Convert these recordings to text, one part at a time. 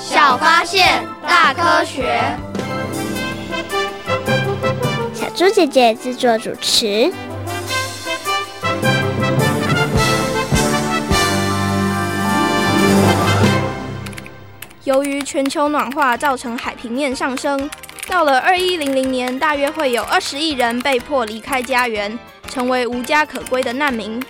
小发现，大科学。小猪姐姐制作主持。由于全球暖化造成海平面上升。到了二一零零年，大约会有二十亿人被迫离开家园，成为无家可归的难民。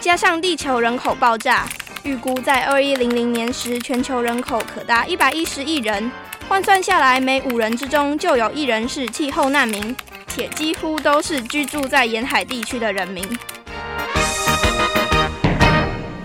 加上地球人口爆炸，预估在二一零零年时，全球人口可达一百一十亿人。换算下来，每五人之中就有一人是气候难民，且几乎都是居住在沿海地区的人民。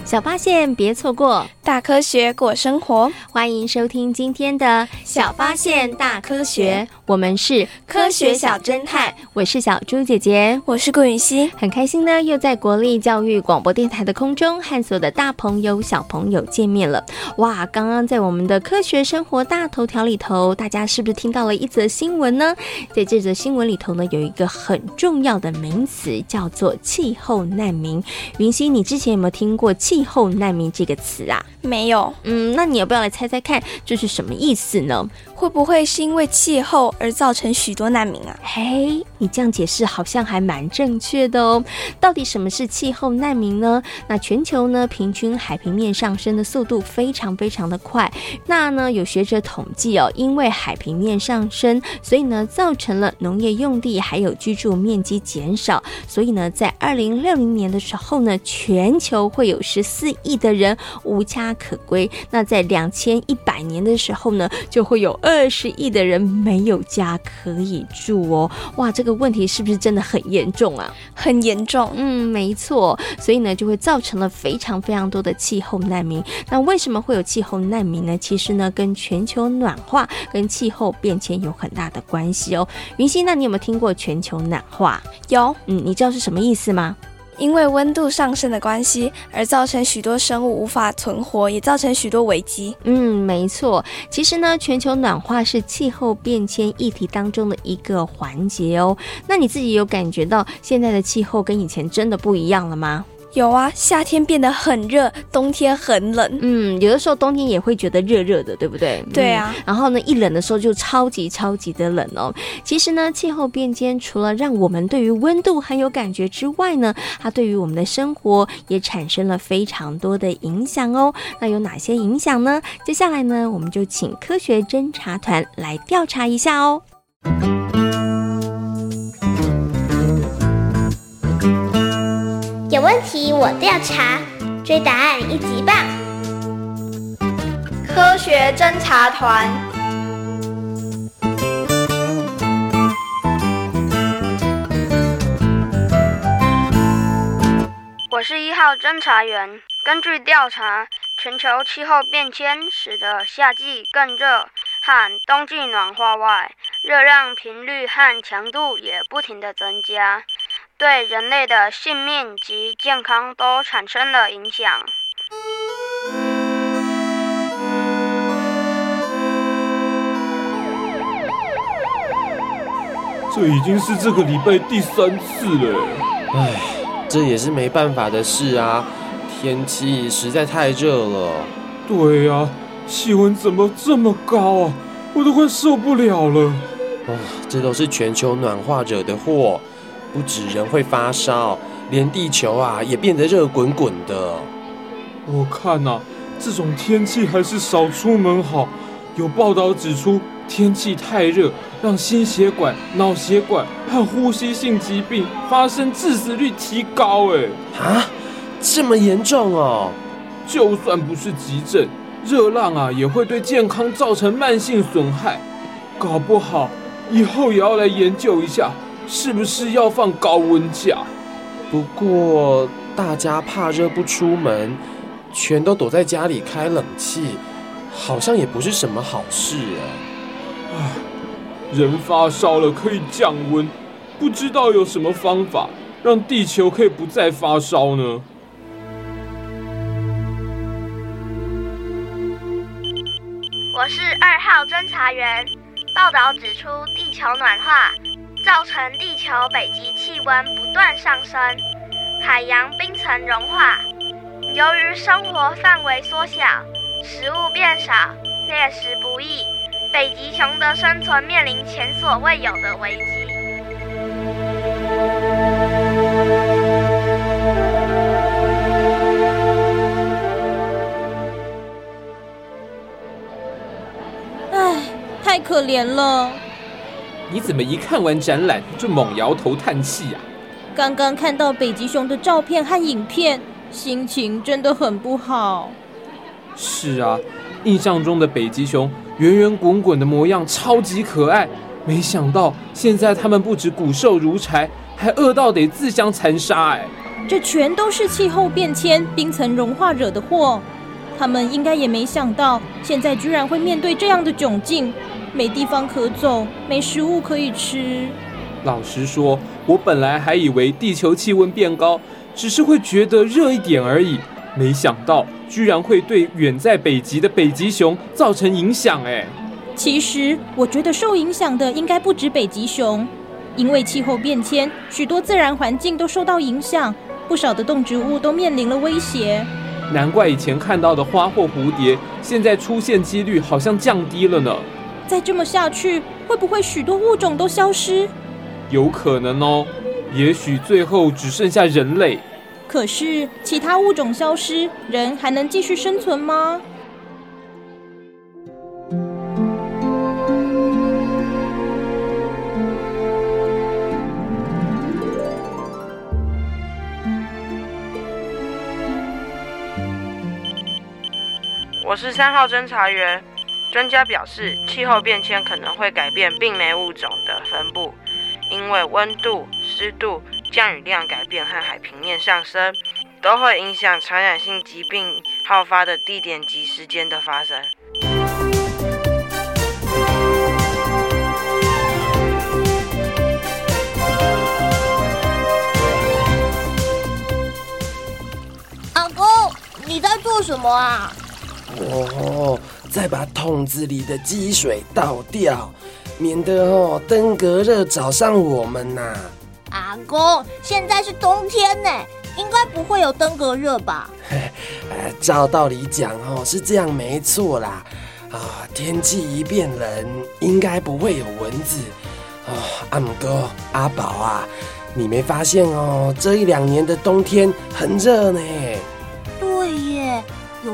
小发现，别错过。大科学过生活，欢迎收听今天的小发现大科学。我们是科学小侦探，我是小猪姐姐，我是顾允熙，很开心呢，又在国立教育广播电台的空中和所有的大朋友小朋友见面了。哇，刚刚在我们的科学生活大头条里头，大家是不是听到了一则新闻呢？在这则新闻里头呢，有一个很重要的名词叫做气候难民。云熙，你之前有没有听过气候难民这个词啊？没有，嗯，那你要不要来猜猜看，这是什么意思呢？会不会是因为气候而造成许多难民啊？嘿，你这样解释好像还蛮正确的哦。到底什么是气候难民呢？那全球呢，平均海平面上升的速度非常非常的快。那呢，有学者统计哦，因为海平面上升，所以呢，造成了农业用地还有居住面积减少。所以呢，在二零六零年的时候呢，全球会有十四亿的人无家可归。那在两千一百年的时候呢，就会有二十亿的人没有家可以住哦。哇，这个问题是不是真的很严重啊？很严重，嗯，没错。所以呢，就会造成了非常非常多的气候难民。那为什么会有气候难民呢？其实呢，跟全球暖化跟气候变迁有很大的关系哦。云溪，那你有没有听过全球暖化？有，嗯，你知道是什么意思吗？因为温度上升的关系，而造成许多生物无法存活，也造成许多危机。嗯，没错。其实呢，全球暖化是气候变迁议题当中的一个环节哦。那你自己有感觉到现在的气候跟以前真的不一样了吗？有啊，夏天变得很热，冬天很冷。嗯，有的时候冬天也会觉得热热的，对不对？对啊。嗯，然后呢，一冷的时候就超级超级的冷哦。其实呢，气候变迁除了让我们对于温度很有感觉之外呢，它对于我们的生活也产生了非常多的影响哦。那有哪些影响呢？接下来呢，我们就请科学侦查团来调查一下哦。有问题我调查，追答案一级棒！科学侦查团，我是一号侦查员。根据调查，全球气候变迁使得夏季更热，和冬季暖化外，热量频率和强度也不停的增加。对人类的性命及健康都产生了影响。这已经是这个礼拜第三次了。唉，这也是没办法的事啊，天气实在太热了。对呀，气温怎么这么高啊？我都快受不了了。啊，这都是全球暖化惹的祸。不止人会发烧，连地球啊也变得热滚滚的。我看呐、啊，这种天气还是少出门好。有报道指出，天气太热，让心血管、脑血管和呼吸性疾病发生致死率提高。哎，啊，这么严重哦！就算不是急症，热浪啊也会对健康造成慢性损害。搞不好以后也要来研究一下。是不是要放高温假？不过大家怕热不出门，全都躲在家里开冷气，好像也不是什么好事啊。人发烧了可以降温，不知道有什么方法让地球可以不再发烧呢？我是二号侦查员。报道指出，地球暖化造成地球北极气温不断上升，海洋冰层融化。由于生活范围缩小，食物变少，猎食不易，北极熊的生存面临前所未有的危机。太可怜了！你怎么一看完展览就猛摇头叹气啊？刚刚看到北极熊的照片和影片，心情真的很不好。是啊，印象中的北极熊圆圆滚滚的模样超级可爱，没想到现在它们不止骨瘦如柴，还饿到得自相残杀哎！这全都是气候变迁、冰层融化惹的祸。他们应该也没想到，现在居然会面对这样的窘境。没地方可走，没食物可以吃。老实说，我本来还以为地球气温变高，只是会觉得热一点而已，没想到居然会对远在北极的北极熊造成影响。哎，其实我觉得受影响的应该不止北极熊，因为气候变迁，许多自然环境都受到影响，不少的动植物都面临了威胁。难怪以前看到的花或蝴蝶，现在出现几率好像降低了呢。再这么下去，会不会许多物种都消失？有可能哦，也许最后只剩下人类。可是其他物种消失，人还能继续生存吗？我是三号侦查员。专家表示，气候变迁可能会改变病媒物种的分布，因为温度、湿度、降雨量改变和海平面上升，都会影响传染性疾病好发的地点及时间的发生。阿公，你在做什么啊？哦。再把桶子里的积水倒掉，免得哦登革热找上我们呐、啊。阿公，现在是冬天呢，应该不会有登革热吧？呃，照道理讲哦是这样没错啦。啊，天气一变冷，应该不会有蚊子。啊，阿姆哥、阿宝啊，你没发现哦？这一两年的冬天很热呢。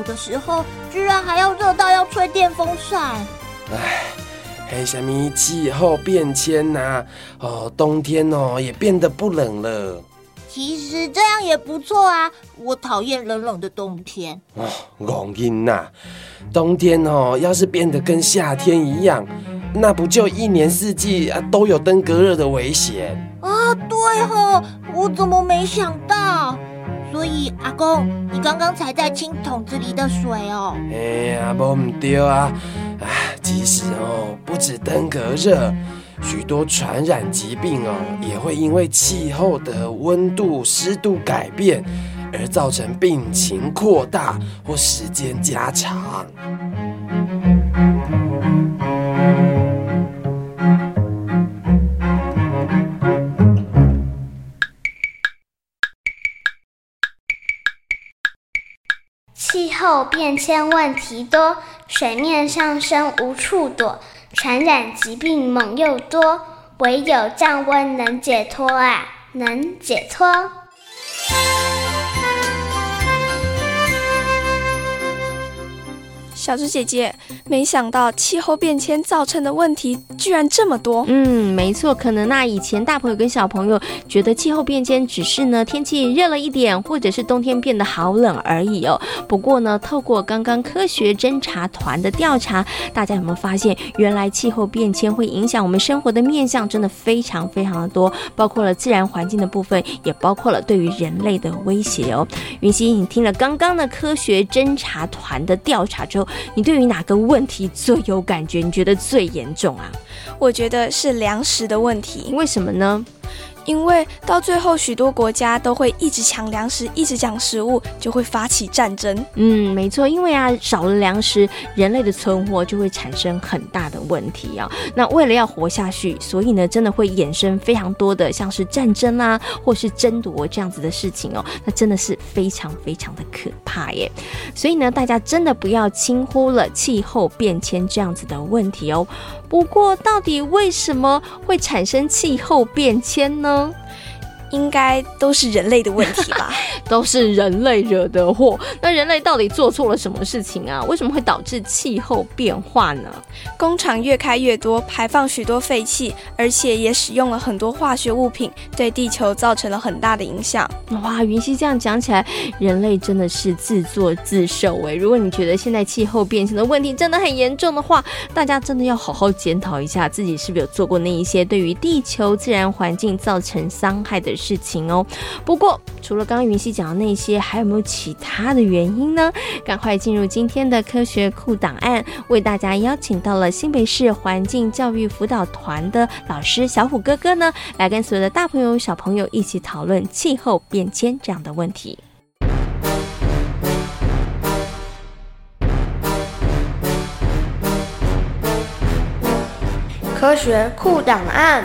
的时候居然还要热到要吹电风扇。哎，还什么气候变迁呐、啊？哦，冬天哦也变得不冷了。其实这样也不错啊，我讨厌冷冷的冬天。哦，容易呐，冬天哦要是变得跟夏天一样，那不就一年四季啊都有登革热的危险？啊，对哦，我怎么没想到？所以阿公，你刚刚才在清桶子里的水哦。哎呀，不唔对啊！啊，其实哦，不止登革热，许多传染疾病哦，也会因为气候的温度、湿度改变，而造成病情扩大或时间加长。变迁问题多，水面上升无处躲，传染疾病猛又多，唯有降温能解脱啊，能解脱。小猪姐姐，没想到气候变迁造成的问题居然这么多。嗯，没错，可能那以前大朋友跟小朋友觉得气候变迁只是呢天气热了一点，或者是冬天变得好冷而已哦。不过呢，透过刚刚科学侦察团的调查，大家有没有发现，原来气候变迁会影响我们生活的面向真的非常非常的多，包括了自然环境的部分，也包括了对于人类的威胁哦。云溪，你听了刚刚的科学侦察团的调查之后，你对于哪个问题最有感觉？你觉得最严重啊？我觉得是粮食的问题。为什么呢？因为到最后，许多国家都会一直抢粮食，一直抢食物，就会发起战争。嗯，没错，因为啊，少了粮食，人类的存活就会产生很大的问题啊。那为了要活下去，所以呢，真的会衍生非常多的像是战争啊，或是争夺这样子的事情哦。那真的是非常非常的可怕耶。所以呢，大家真的不要轻忽了气候变迁这样子的问题哦。不过，到底为什么会产生气候变迁呢？应该都是人类的问题吧，都是人类惹的祸。那人类到底做错了什么事情啊？为什么会导致气候变化呢？工厂越开越多，排放许多废气，而且也使用了很多化学物品，对地球造成了很大的影响。哇，云溪这样讲起来，人类真的是自作自受诶。如果你觉得现在气候变迁的问题真的很严重的话，大家真的要好好检讨一下自己是不是有做过那一些对于地球自然环境造成伤害的事事情哦。不过，除了刚刚云溪讲的那些，还有没有其他的原因呢？赶快进入今天的科学库档案，为大家邀请到了新北市环境教育辅导团的老师小虎哥哥呢，来跟所有的大朋友小朋友一起讨论气候变迁这样的问题。科学库档案。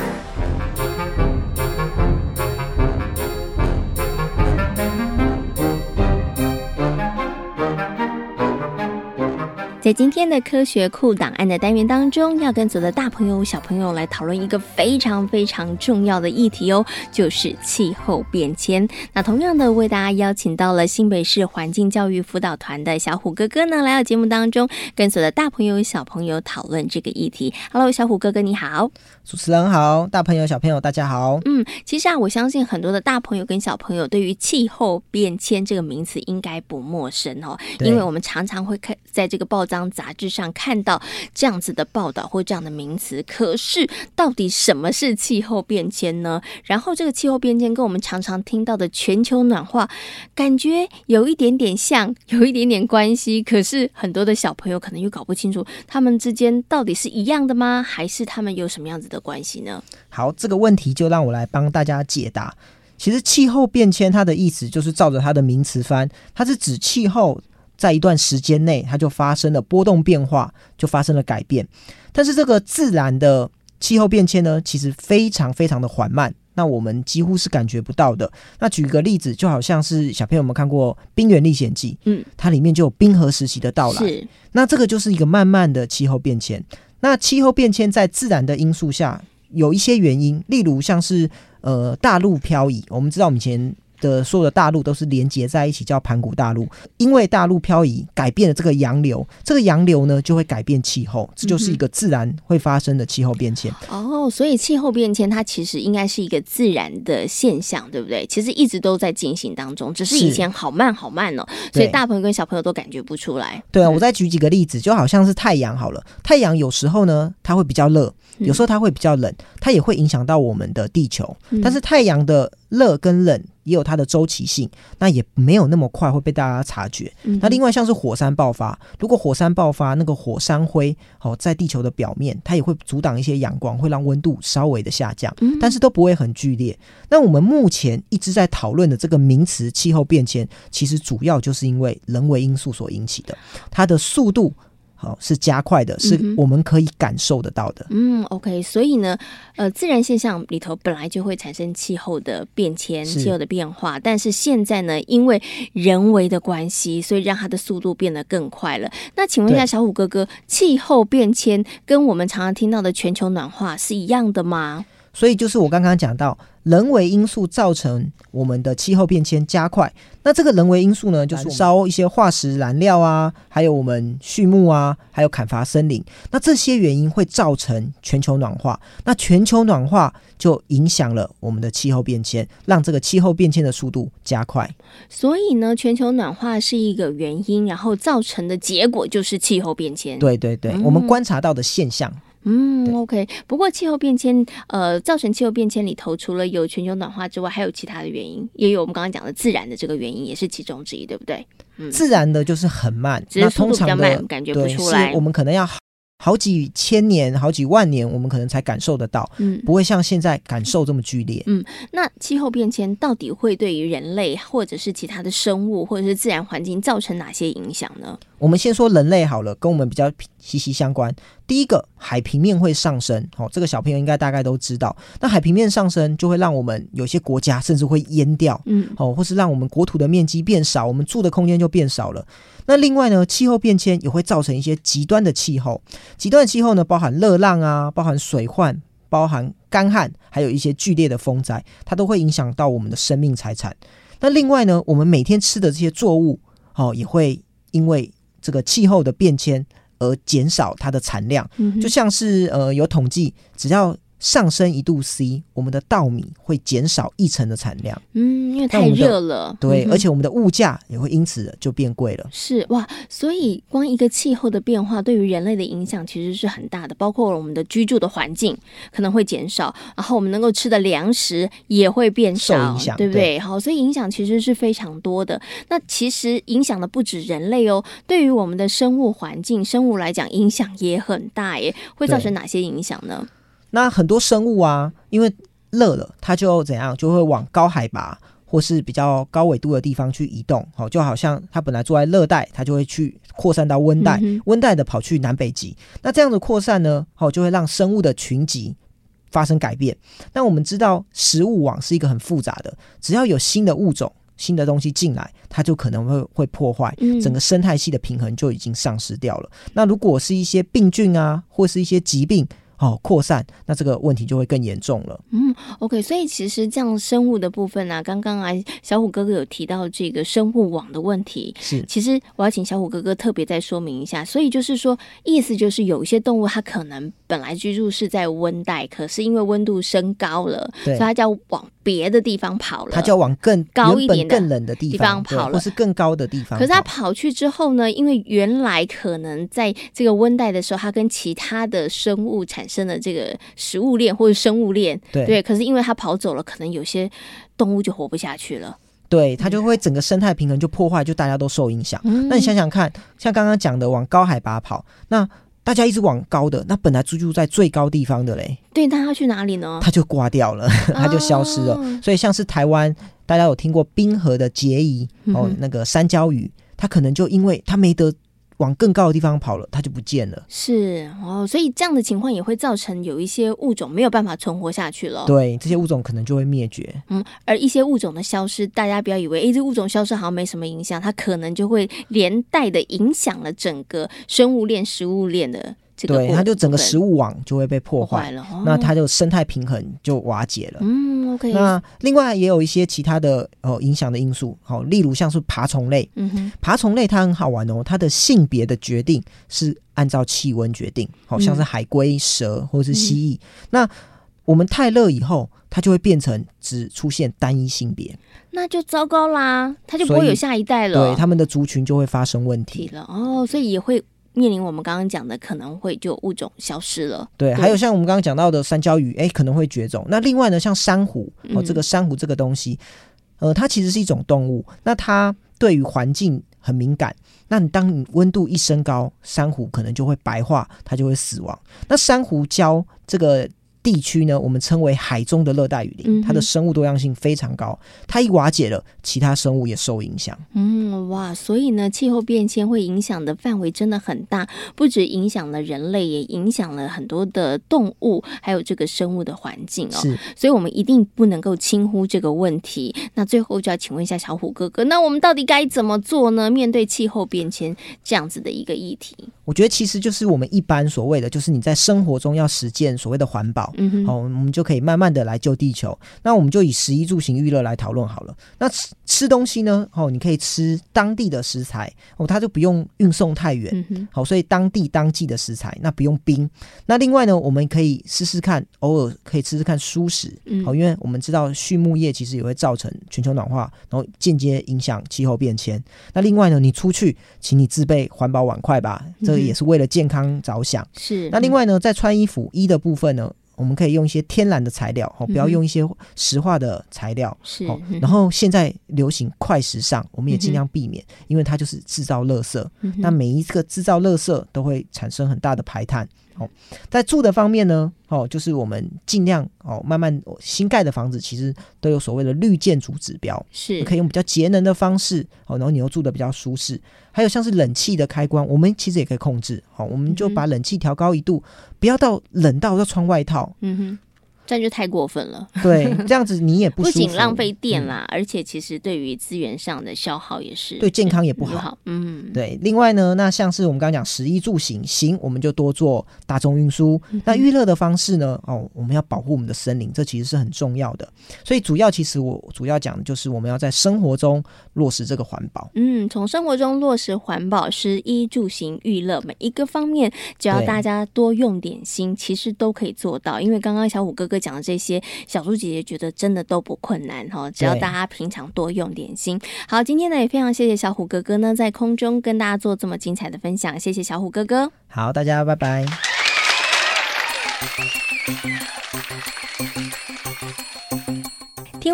在今天的科学库档案的单元当中，要跟所有的大朋友、小朋友来讨论一个非常非常重要的议题哦，就是气候变迁。那同样的，为大家邀请到了新北市环境教育辅导团的小虎哥哥呢，来到节目当中，跟所有的大朋友、小朋友讨论这个议题。Hello，小虎哥哥你好，主持人好，大朋友、小朋友大家好。嗯，其实啊，我相信很多的大朋友跟小朋友对于气候变迁这个名词应该不陌生哦，因为我们常常会看在这个报。当杂志上看到这样子的报道或这样的名词，可是到底什么是气候变迁呢？然后这个气候变迁跟我们常常听到的全球暖化，感觉有一点点像，有一点点关系。可是很多的小朋友可能又搞不清楚，他们之间到底是一样的吗？还是他们有什么样子的关系呢？好，这个问题就让我来帮大家解答。其实气候变迁它的意思就是照着它的名词翻，它是指气候。在一段时间内，它就发生了波动变化，就发生了改变。但是这个自然的气候变迁呢，其实非常非常的缓慢，那我们几乎是感觉不到的。那举个例子，就好像是小朋友们看过《冰原历险记》，嗯，它里面就有冰河时期的到来。是，那这个就是一个慢慢的气候变迁。那气候变迁在自然的因素下，有一些原因，例如像是呃大陆漂移。我们知道我们以前。的所有的大陆都是连接在一起，叫盘古大陆。因为大陆漂移改变了这个洋流，这个洋流呢就会改变气候，这就是一个自然会发生的气候变迁。哦，所以气候变迁它其实应该是一个自然的现象，对不对？其实一直都在进行当中，只是以前好慢好慢哦，所以大朋友跟小朋友都感觉不出来。对啊，我再举几个例子，就好像是太阳好了，太阳有时候呢它会比较热，有时候它会比较冷，它也会影响到我们的地球。但是太阳的热跟冷也有它的周期性，那也没有那么快会被大家察觉。嗯、那另外像是火山爆发，如果火山爆发，那个火山灰哦在地球的表面，它也会阻挡一些阳光，会让温度稍微的下降，嗯、但是都不会很剧烈。那我们目前一直在讨论的这个名词气候变迁，其实主要就是因为人为因素所引起的，它的速度。好，是加快的，是我们可以感受得到的。嗯，嗯，OK，所以呢，呃，自然现象里头本来就会产生气候的变迁、气候的变化，但是现在呢，因为人为的关系，所以让它的速度变得更快了。那请问一下，小虎哥哥，气候变迁跟我们常常听到的全球暖化是一样的吗？所以就是我刚刚讲到，人为因素造成我们的气候变迁加快。那这个人为因素呢，就是烧一些化石燃料啊，还有我们畜牧啊，还有砍伐森林。那这些原因会造成全球暖化。那全球暖化就影响了我们的气候变迁，让这个气候变迁的速度加快。所以呢，全球暖化是一个原因，然后造成的结果就是气候变迁。对对对，嗯、我们观察到的现象。嗯，OK。不过气候变迁，呃，造成气候变迁里头，除了有全球暖化之外，还有其他的原因，也有我们刚刚讲的自然的这个原因，也是其中之一，对不对？嗯，自然的就是很慢，只是速度比较慢，感觉不出来。我们可能要。好几千年、好几万年，我们可能才感受得到，嗯，不会像现在感受这么剧烈。嗯，那气候变迁到底会对于人类，或者是其他的生物，或者是自然环境造成哪些影响呢？我们先说人类好了，跟我们比较息息相关。第一个，海平面会上升，哦，这个小朋友应该大概都知道。那海平面上升就会让我们有些国家甚至会淹掉，嗯，哦，或是让我们国土的面积变少，我们住的空间就变少了。那另外呢，气候变迁也会造成一些极端的气候。极端的气候呢，包含热浪啊，包含水患，包含干旱，还有一些剧烈的风灾，它都会影响到我们的生命财产。那另外呢，我们每天吃的这些作物，哦，也会因为这个气候的变迁而减少它的产量。就像是呃，有统计，只要上升一度 C，我们的稻米会减少一成的产量。嗯，因为太热了。对、嗯，而且我们的物价也会因此就变贵了。是哇，所以光一个气候的变化对于人类的影响其实是很大的，包括我们的居住的环境可能会减少，然后我们能够吃的粮食也会变少，对不对？好，所以影响其实是非常多的。那其实影响的不止人类哦，对于我们的生物环境、生物来讲，影响也很大耶。会造成哪些影响呢？那很多生物啊，因为热了，它就怎样，就会往高海拔或是比较高纬度的地方去移动。好，就好像它本来住在热带，它就会去扩散到温带，温带的跑去南北极。那这样的扩散呢，好，就会让生物的群集发生改变。那我们知道，食物网是一个很复杂的，只要有新的物种、新的东西进来，它就可能会会破坏整个生态系的平衡，就已经丧失掉了。那如果是一些病菌啊，或是一些疾病，哦，扩散，那这个问题就会更严重了。嗯，OK，所以其实这样生物的部分呢、啊，刚刚啊，小虎哥哥有提到这个生物网的问题。是，其实我要请小虎哥哥特别再说明一下。所以就是说，意思就是有一些动物它可能本来居住是在温带，可是因为温度升高了，所以它就要往别的地方跑了。它就要往更高一点的、更冷的地方跑了，或是更高的地方。可是它跑去之后呢，因为原来可能在这个温带的时候，它跟其他的生物产生。生的这个食物链或者生物链，对，对，可是因为它跑走了，可能有些动物就活不下去了。对，它就会整个生态平衡就破坏，就大家都受影响。嗯。那你想想看，像刚刚讲的往高海拔跑，那大家一直往高的，那本来居住在最高地方的嘞，对，那它去哪里呢？它就挂掉了，它就消失了。哦。所以像是台湾，大家有听过冰河的结遗哦，那个山椒鱼，它可能就因为它没得。往更高的地方跑了，它就不见了。是哦，所以这样的情况也会造成有一些物种没有办法存活下去了。对，这些物种可能就会灭绝。嗯，而一些物种的消失，大家不要以为，诶，这物种消失好像没什么影响，它可能就会连带的影响了整个生物链、食物链的。对，它就整个食物网就会被破坏了，哦，那它就生态平衡就瓦解了。嗯，OK。那另外也有一些其他的哦影响的因素，好，例如像是爬虫类。嗯哼，爬虫类它很好玩哦，它的性别的决定是按照气温决定，好像是海龟、蛇或是蜥蜴。嗯、那我们太热以后，它就会变成只出现单一性别，那就糟糕啦，它就不会有下一代了。对，他们的族群就会发生问题了。哦，所以也会。面临我们刚刚讲的，可能会就物种消失了。对，还有像我们刚刚讲到的山椒鱼，哎，可能会绝种。那另外呢，像珊瑚哦，这个珊瑚这个东西，呃，它其实是一种动物，那它对于环境很敏感。那你当你温度一升高，珊瑚可能就会白化，它就会死亡。那珊瑚礁这个。地区呢，我们称为海中的热带雨林，它的生物多样性非常高。它一瓦解了，其他生物也受影响。嗯，哇，所以呢，气候变迁会影响的范围真的很大，不止影响了人类，也影响了很多的动物，还有这个生物的环境哦。是，所以我们一定不能够轻忽这个问题。那最后就要请问一下小虎哥哥，那我们到底该怎么做呢？面对气候变迁这样子的一个议题，我觉得其实就是我们一般所谓的，就是你在生活中要实践所谓的环保。好，嗯好，我们就可以慢慢的来救地球。那我们就以食衣住行娱乐来讨论好了。那吃吃东西呢？哦，你可以吃当地的食材哦，它就不用运送太远。好，所以当地当季的食材，那不用冰。那另外呢，我们可以试试看，偶尔可以吃吃看蔬食。好，因为我们知道畜牧业其实也会造成全球暖化，然后间接影响气候变迁。那另外呢，你出去，请你自备环保碗筷吧，这个也是为了健康着想。是。那另外呢，在穿衣服衣的部分呢，我们可以用一些天然的材料，哦，不要用一些石化的材料。是。然后现在流行快时尚，我们也尽量避免，因为它就是制造垃圾。那每一个制造垃圾都会产生很大的排碳。哦，在住的方面呢，哦，就是我们尽量哦，慢慢新盖的房子其实都有所谓的绿建筑指标，是可以用比较节能的方式，哦，然后你又住的比较舒适。还有像是冷气的开关，我们其实也可以控制，好，我们就把冷气调高一度，不要到冷到要穿外套。嗯哼。这样就太过分了。对，这样子你也不，不仅浪费电啦，嗯、而且其实对于资源上的消耗也是对健康也不好。好嗯，对。另外呢，那像是我们刚刚讲食衣住行，行我们就多做大众运输。嗯、那娱乐的方式呢？哦，我们要保护我们的森林，这其实是很重要的。所以主要其实我主要讲的就是我们要在生活中落实这个环保。嗯，从生活中落实环保，食衣住行娱乐每一个方面，只要大家多用点心，其实都可以做到。因为刚刚小虎哥哥讲的这些。小猪姐姐觉得真的都不困难哈，只要大家平常多用点心。好，今天呢也非常谢谢小虎哥哥呢在空中跟大家做这么精彩的分享，谢谢小虎哥哥。好，大家拜拜。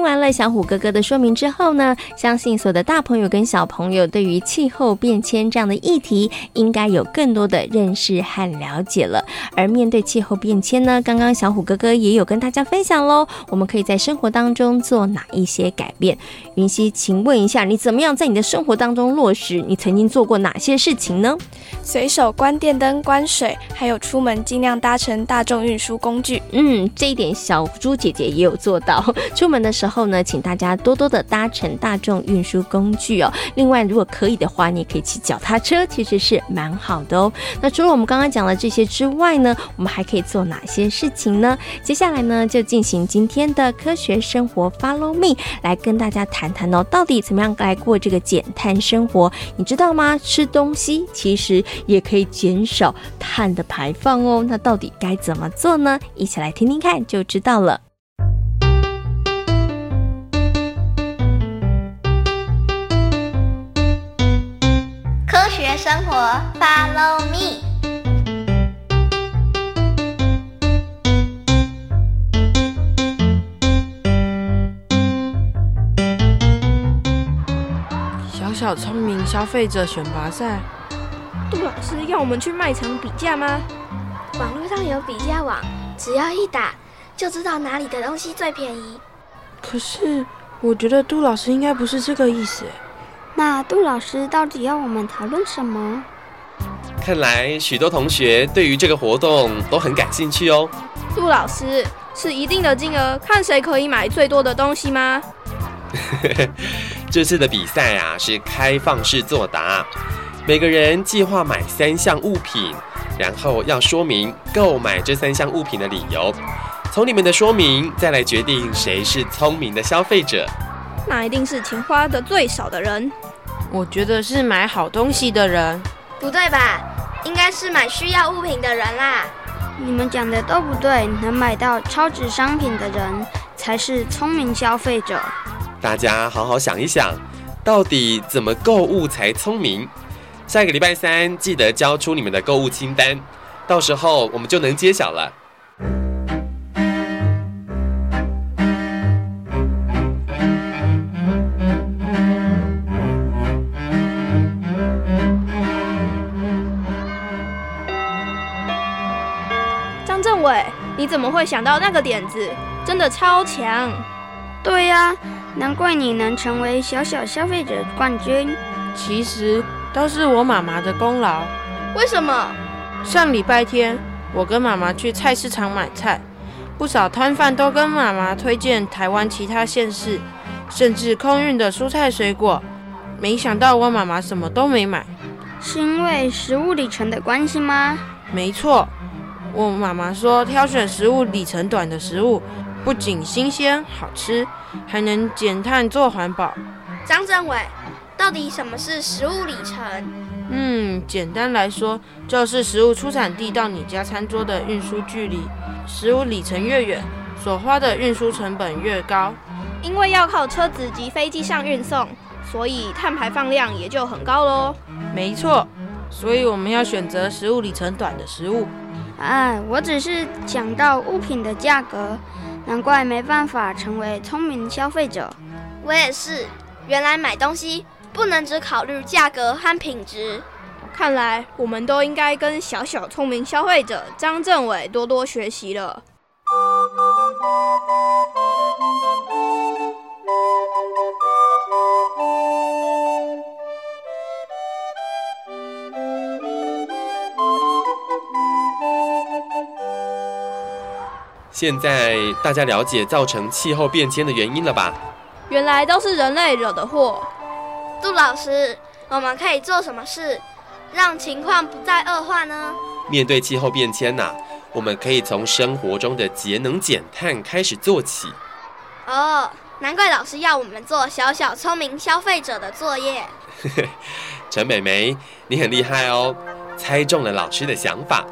听完了小虎哥哥的说明之后呢，相信所有的大朋友跟小朋友对于气候变迁这样的议题，应该有更多的认识和了解了。而面对气候变迁呢，刚刚小虎哥哥也有跟大家分享喽，我们可以在生活当中做哪一些改变？云溪，请问一下，你怎么样在你的生活当中落实？你曾经做过哪些事情呢？随手关电灯、关水，还有出门尽量搭乘大众运输工具。嗯，这一点小猪姐姐也有做到。出门的时候后呢，请大家多多的搭乘大众运输工具哦。另外，如果可以的话，你也可以骑脚踏车，其实是蛮好的哦。那除了我们刚刚讲的这些之外呢，我们还可以做哪些事情呢？接下来呢，就进行今天的科学生活，Follow me，来跟大家谈谈哦，到底怎么样来过这个减碳生活？你知道吗？吃东西其实也可以减少碳的排放哦。那到底该怎么做呢？一起来听听看就知道了。生活，Follow me。小小聪明消费者选拔赛，杜老师要我们去卖场比价吗？网络上有比价网，只要一打就知道哪里的东西最便宜。可是我觉得杜老师应该不是这个意思。那杜老师到底要我们讨论什么？看来许多同学对于这个活动都很感兴趣哦。杜老师是一定的金额，看谁可以买最多的东西吗？这次的比赛啊是开放式作答，每个人计划买三项物品，然后要说明购买这三项物品的理由。从你们的说明再来决定谁是聪明的消费者。那一定是钱花的最少的人。我觉得是买好东西的人。不对吧？应该是买需要物品的人啦。你们讲的都不对，能买到超值商品的人才是聪明消费者。大家好好想一想，到底怎么购物才聪明？下一个礼拜三记得交出你们的购物清单，到时候我们就能揭晓了。你怎么会想到那个点子？真的超强！对呀，难怪你能成为小小消费者冠军。其实都是我妈妈的功劳。为什么？上礼拜天我跟妈妈去菜市场买菜，不少摊贩都跟妈妈推荐台湾其他县市，甚至空运的蔬菜水果。没想到我妈妈什么都没买。是因为食物里程的关系吗？没错。我妈妈说，挑选食物里程短的食物，不仅新鲜好吃，还能减碳做环保。张政委，到底什么是食物里程？嗯，简单来说，就是食物出产地到你家餐桌的运输距离。食物里程越远，所花的运输成本越高。因为要靠车子及飞机上运送，所以碳排放量也就很高喽。没错，所以我们要选择食物里程短的食物。哎，我只是讲到物品的价格，难怪没办法成为聪明消费者。我也是，原来买东西不能只考虑价格和品质。看来我们都应该跟小小聪明消费者张政伟多多学习了。现在大家了解造成气候变迁的原因了吧？原来都是人类惹的祸。杜老师，我们可以做什么事，让情况不再恶化呢？面对气候变迁呐、啊，我们可以从生活中的节能减碳开始做起。哦，难怪老师要我们做小小聪明消费者的作业。陈美眉，你很厉害哦，猜中了老师的想法。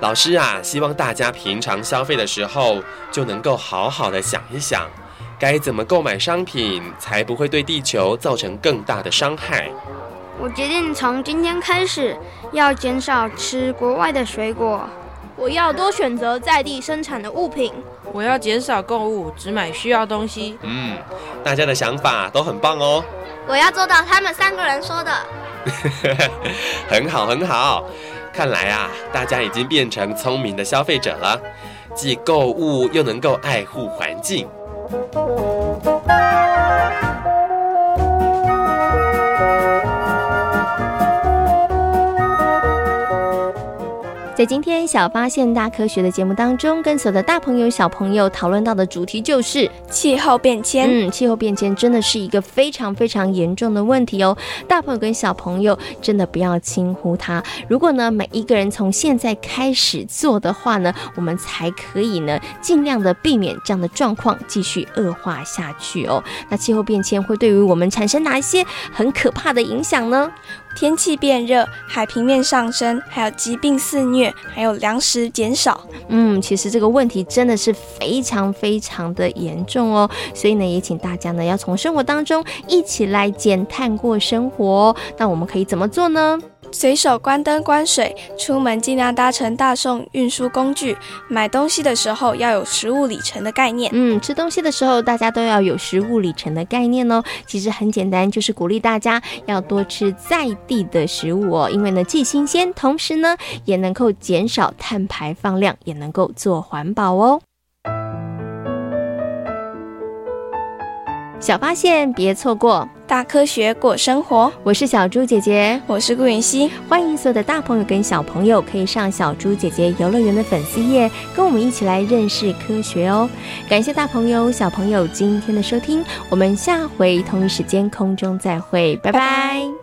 老师啊，希望大家平常消费的时候就能够好好的想一想，该怎么购买商品才不会对地球造成更大的伤害。我决定从今天开始要减少吃国外的水果，我要多选择在地生产的物品，我要减少购物，只买需要东西。嗯，大家的想法都很棒哦。我要做到他们三个人说的。很好，很好。看来啊，大家已经变成聪明的消费者了，既购物又能够爱护环境。在今天小发现大科学的节目当中，跟所有的大朋友小朋友讨论到的主题就是气候变迁。嗯，气候变迁真的是一个非常非常严重的问题哦。大朋友跟小朋友真的不要轻忽它。如果呢，每一个人从现在开始做的话呢，我们才可以呢，尽量的避免这样的状况继续恶化下去哦。那气候变迁会对于我们产生哪一些很可怕的影响呢？天气变热，海平面上升，还有疾病肆虐，还有粮食减少。嗯，其实这个问题真的是非常非常的严重哦。所以呢，也请大家呢要从生活当中一起来减碳过生活。那我们可以怎么做呢？随手关灯关水，出门尽量搭乘大众运输工具。买东西的时候要有食物里程的概念。嗯，吃东西的时候大家都要有食物里程的概念哦。其实很简单，就是鼓励大家要多吃在地的食物哦，因为呢既新鲜，同时呢也能够减少碳排放量，也能够做环保哦。小发现，别错过大科学过生活。我是小猪姐姐，我是顾云熙。欢迎所有的大朋友跟小朋友可以上小猪姐姐游乐园的粉丝页，跟我们一起来认识科学哦。感谢大朋友小朋友今天的收听，我们下回同一时间空中再会，拜拜。拜拜。